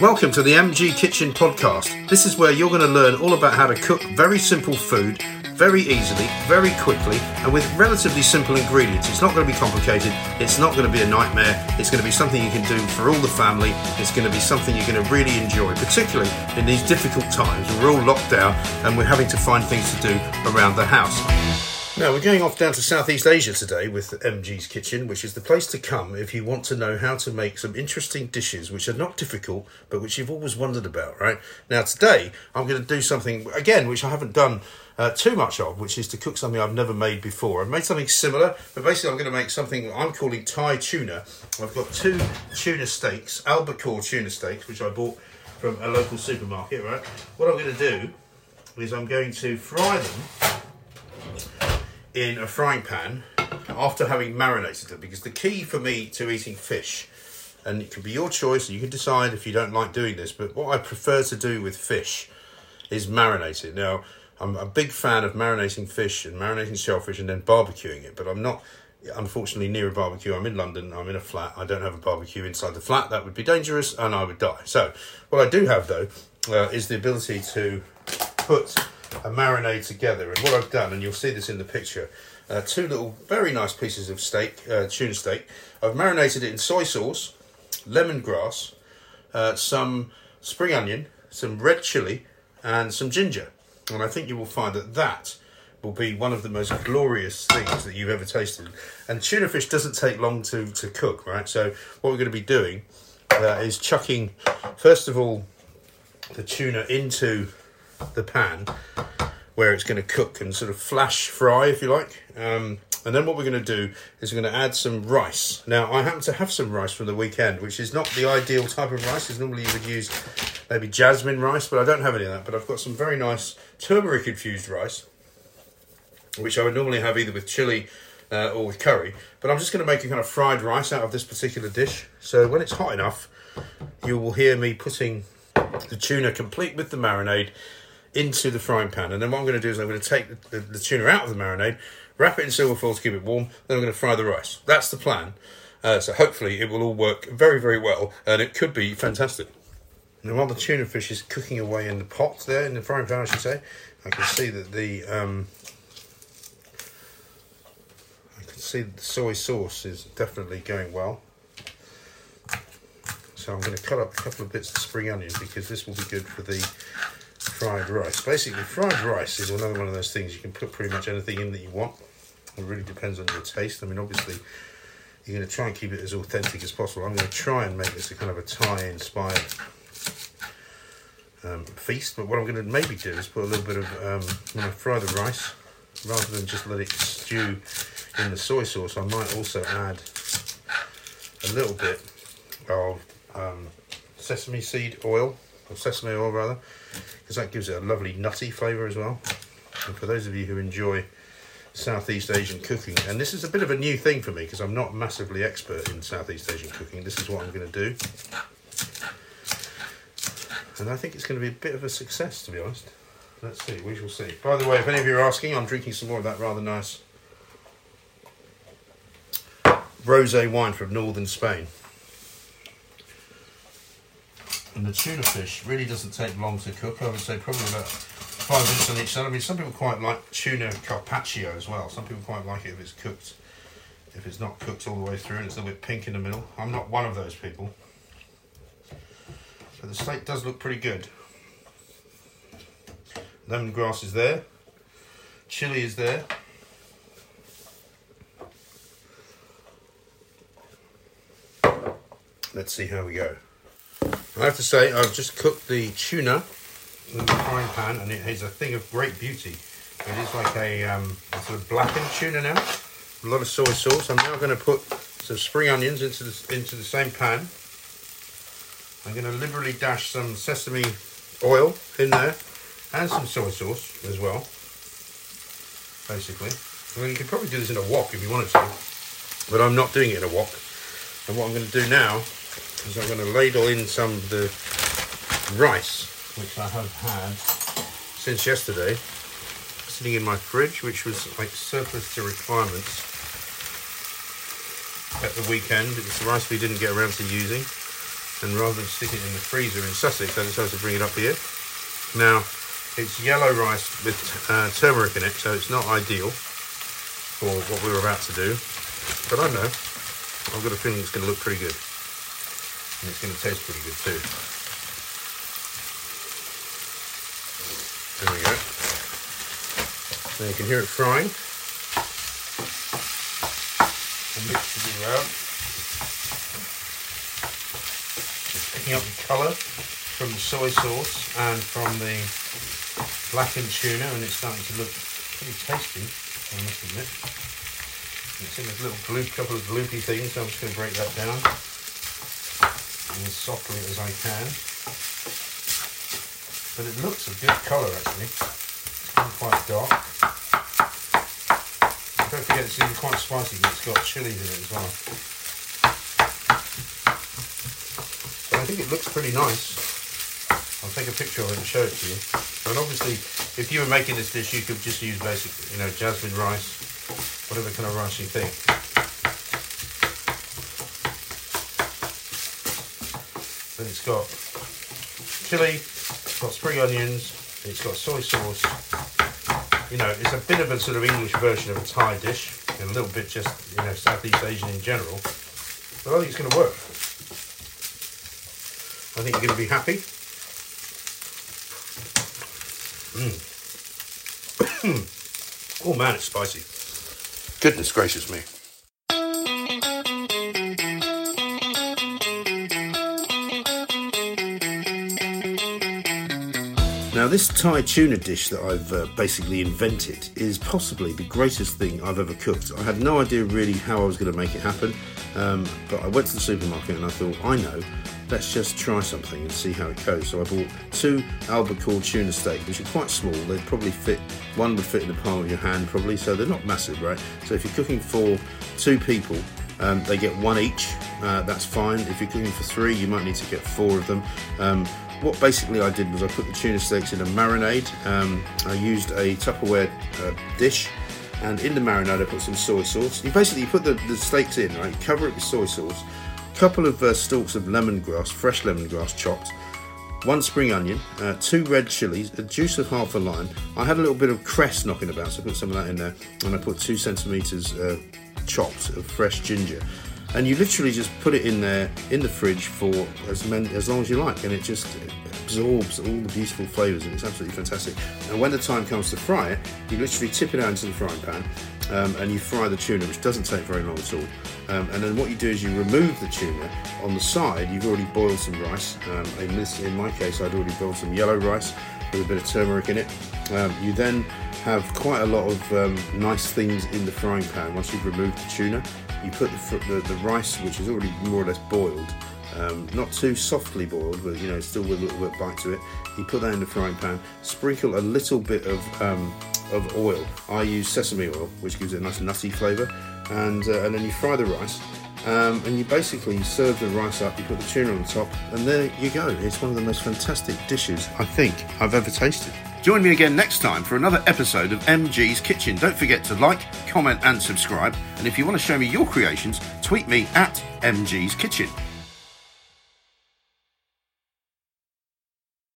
Welcome to the MG Kitchen Podcast. This is where you're going to learn all about how to cook very simple food very easily, very quickly, and with relatively simple ingredients. It's not going to be complicated, it's not going to be a nightmare, it's going to be something you can do for all the family, it's going to be something you're going to really enjoy, particularly in these difficult times. We're all locked down and we're having to find things to do around the house. Now, we're going off down to Southeast Asia today with MG's Kitchen, which is the place to come if you want to know how to make some interesting dishes which are not difficult but which you've always wondered about, right? Now, today I'm going to do something, again, which I haven't done uh, too much of, which is to cook something I've never made before. I've made something similar, but basically I'm going to make something I'm calling Thai tuna. I've got two tuna steaks, albacore tuna steaks, which I bought from a local supermarket, right? What I'm going to do is I'm going to fry them in a frying pan after having marinated them because the key for me to eating fish and it can be your choice and you can decide if you don't like doing this but what i prefer to do with fish is marinate it now i'm a big fan of marinating fish and marinating shellfish and then barbecuing it but i'm not unfortunately near a barbecue. I'm in london. I'm in a flat. I don't have a barbecue inside the flat. That would be dangerous and i would die. So what i do have though uh, is the ability to put a marinade together. And what I've done, and you'll see this in the picture, uh, two little very nice pieces of steak, uh, tuna steak. I've marinated it in soy sauce, lemongrass, uh, some spring onion, some red chili, and some ginger. And I think you will find that that will be one of the most glorious things that you've ever tasted. And tuna fish doesn't take long to, to cook, right? So what we're going to be doing uh, is chucking, first of all, the tuna into the pan where it's going to cook and sort of flash fry, if you like. Um, and then what we're going to do is we're going to add some rice. Now, I happen to have some rice from the weekend, which is not the ideal type of rice, because normally you would use maybe jasmine rice, but I don't have any of that. But I've got some very nice turmeric infused rice, which I would normally have either with chili uh, or with curry. But I'm just going to make a kind of fried rice out of this particular dish. So when it's hot enough, you will hear me putting the tuna complete with the marinade into the frying pan. And then what I'm going to do is I'm going to take the, the, the tuna out of the marinade, wrap it in silver foil to keep it warm, then I'm going to fry the rice. That's the plan. Uh, so hopefully it will all work very, very well, and it could be fantastic. Now, while the tuna fish is cooking away in the pot there, in the frying pan, I should say, I can see that the um, I can see that the soy sauce is definitely going well. So I'm going to cut up a couple of bits of spring onion because this will be good for the fried rice. Basically, fried rice is another one of those things you can put pretty much anything in that you want. It really depends on your taste. I mean, obviously, you're going to try and keep it as authentic as possible. I'm going to try and make this a kind of a Thai-inspired um, feast. But what I'm going to maybe do is put a little bit of um, when I fry the rice, rather than just let it stew in the soy sauce, I might also add a little bit of um, sesame seed oil or sesame oil rather because that gives it a lovely nutty flavour as well. And for those of you who enjoy Southeast Asian cooking, and this is a bit of a new thing for me because I'm not massively expert in Southeast Asian cooking, this is what I'm going to do. And I think it's going to be a bit of a success, to be honest. Let's see, we shall see. By the way, if any of you are asking, I'm drinking some more of that rather nice rosé wine from northern Spain. And the tuna fish really doesn't take long to cook. I would say probably about five minutes on each side. I mean, some people quite like tuna carpaccio as well. Some people quite like it if it's cooked, if it's not cooked all the way through and it's a little bit pink in the middle. I'm not one of those people. But the steak does look pretty good. Lemongrass is there. Chili is there. Let's see how we go. I have to say, I've just cooked the tuna in the frying pan, and it is a thing of great beauty. It is like a, um, a sort of blackened tuna now. A lot of soy sauce. I'm now going to put some spring onions into the, into the same pan. I'm going to liberally dash some sesame oil in there and some soy sauce as well. Basically, I mean, you could probably do this in a wok if you wanted to, but I'm not doing it in a wok. And what I'm going to do now is I'm going to ladle in some of the rice, which I have had since yesterday, sitting in my fridge, which was like surplus to requirements at the weekend. It's the rice we didn't get around to using. and rather than stick it in the freezer in Sussex, I decided to bring it up here. Now, it's yellow rice with uh, turmeric in it, so it's not ideal for what we were about to do. But I know, I've got a feeling it's going to look pretty good. And it's going to taste pretty good too. There we go. Now you can hear it frying. Mix it around. picking up the colour from the soy sauce and from the blackened tuna and it's starting to look pretty tasty, I must admit. It's in a little gloop, couple of gloopy things, so I'm just going to break that down as softly as I can. But it looks a good colour actually. It's quite dark. Don't forget it's even quite spicy because it's got chilies in it as well. But I think it looks pretty nice. I'll take a picture of it and show it to you. And obviously, if you were making this dish, you could just use basic, you know, jasmine rice, whatever kind of rice you think. Then it's got chili, it's got spring onions, it's got soy sauce. You know, it's a bit of a sort of English version of a Thai dish, and a little bit just, you know, Southeast Asian in general. But I think it's going to work. I think you're going to be happy. Mm. oh man, it's spicy. Goodness gracious me. This Thai tuna dish that I've uh, basically invented is possibly the greatest thing I've ever cooked. I had no idea really how I was going to make it happen, um, but I went to the supermarket and I thought, I know, let's just try something and see how it goes. So I bought two albacore tuna steak, which are quite small. They'd probably fit, one would fit in the palm of your hand probably, so they're not massive, right? So if you're cooking for two people, um, they get one each, uh, that's fine. If you're cooking for three, you might need to get four of them. Um, what basically I did was I put the tuna steaks in a marinade. Um, I used a Tupperware uh, dish, and in the marinade I put some soy sauce. You basically put the, the steaks in, right? Cover it with soy sauce. A couple of uh, stalks of lemongrass, fresh lemongrass chopped. One spring onion, uh, two red chilies, a juice of half a lime. I had a little bit of cress knocking about, so I put some of that in there, and I put two centimeters uh, chopped of fresh ginger and you literally just put it in there in the fridge for as many, as long as you like, and it just absorbs all the beautiful flavours, and it's absolutely fantastic. And when the time comes to fry it, you literally tip it out into the frying pan, um, and you fry the tuna, which doesn't take very long at all. Um, and then what you do is you remove the tuna. On the side, you've already boiled some rice. Um, in this, in my case, I'd already boiled some yellow rice with a bit of turmeric in it. Um, you then have quite a lot of um, nice things in the frying pan once you've removed the tuna you put the, the, the rice, which is already more or less boiled, um, not too softly boiled, but you know, still with a little bit of bite to it. You put that in the frying pan, sprinkle a little bit of um, of oil. I use sesame oil, which gives it a nice nutty flavour, and uh, and then you fry the rice. Um, and you basically serve the rice up, you put the tuna on top, and there you go. It's one of the most fantastic dishes I think I've ever tasted. Join me again next time for another episode of MG's Kitchen. Don't forget to like, comment, and subscribe. And if you want to show me your creations, tweet me at MG's Kitchen.